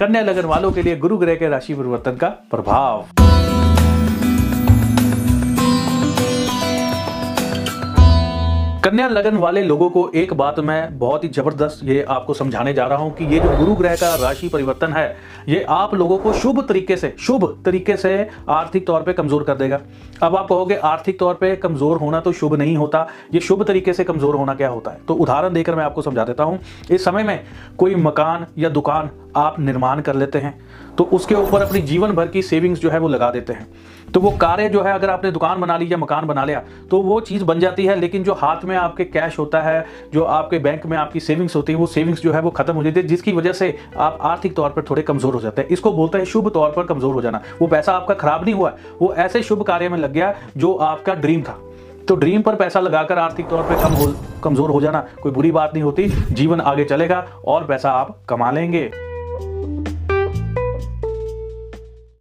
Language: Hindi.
कन्या लगन वालों के लिए गुरु ग्रह के राशि परिवर्तन का प्रभाव। कन्या लगन वाले लोगों को एक बात मैं बहुत ही ज़बरदस्त ये आपको समझाने जा रहा हूँ कि ये जो गुरु ग्रह का राशि परिवर्तन है, ये आप लोगों को शुभ तरीके से, शुभ तरीके से आर्थिक तौर पे कमज़ोर कर देगा। अब आप कहोगे आर्थिक तौर पे कमज़ोर होना तो शुभ नहीं होता, ये शुभ तरीके से कमज़ोर होना क्या होता है? तो उदाहरण देकर मैं आपको समझा देता हूँ, इस समय में कोई मकान या दुकान आप निर्माण कर लेते हैं तो उसके ऊपर अपनी जीवन भर की सेविंग्स जो है वो लगा देते हैं। तो वो कार्य जो है, अगर आपने दुकान बना ली या मकान बना लिया तो वो चीज़ बन जाती है, लेकिन जो हाथ में आपके कैश होता है, जो आपके बैंक में आपकी सेविंग्स होती है, वो सेविंग्स जो है वो खत्म हो जाती है, जिसकी वजह से आप आर्थिक तौर पर थोड़े कमज़ोर हो जाते हैं। इसको बोलते हैं शुभ तौर पर कमज़ोर हो जाना। वो पैसा आपका खराब नहीं हुआ, वो ऐसे शुभ कार्य में लग गया जो आपका ड्रीम था। तो ड्रीम पर पैसा लगाकर आर्थिक तौर पर कम हो, कमज़ोर हो जाना, कोई बुरी बात नहीं होती, जीवन आगे चलेगा और पैसा आप कमा लेंगे।